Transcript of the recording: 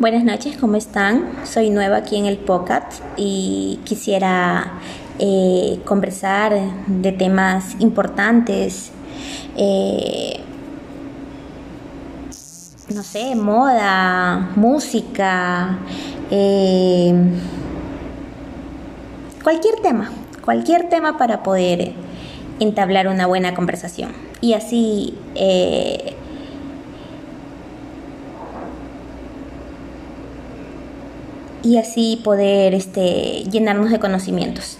Buenas noches, ¿cómo están? Soy nueva aquí en el podcast y quisiera eh, conversar de temas importantes, eh, no sé, moda, música, eh, cualquier tema, cualquier tema para poder entablar una buena conversación y así y así poder este, llenarnos de conocimientos.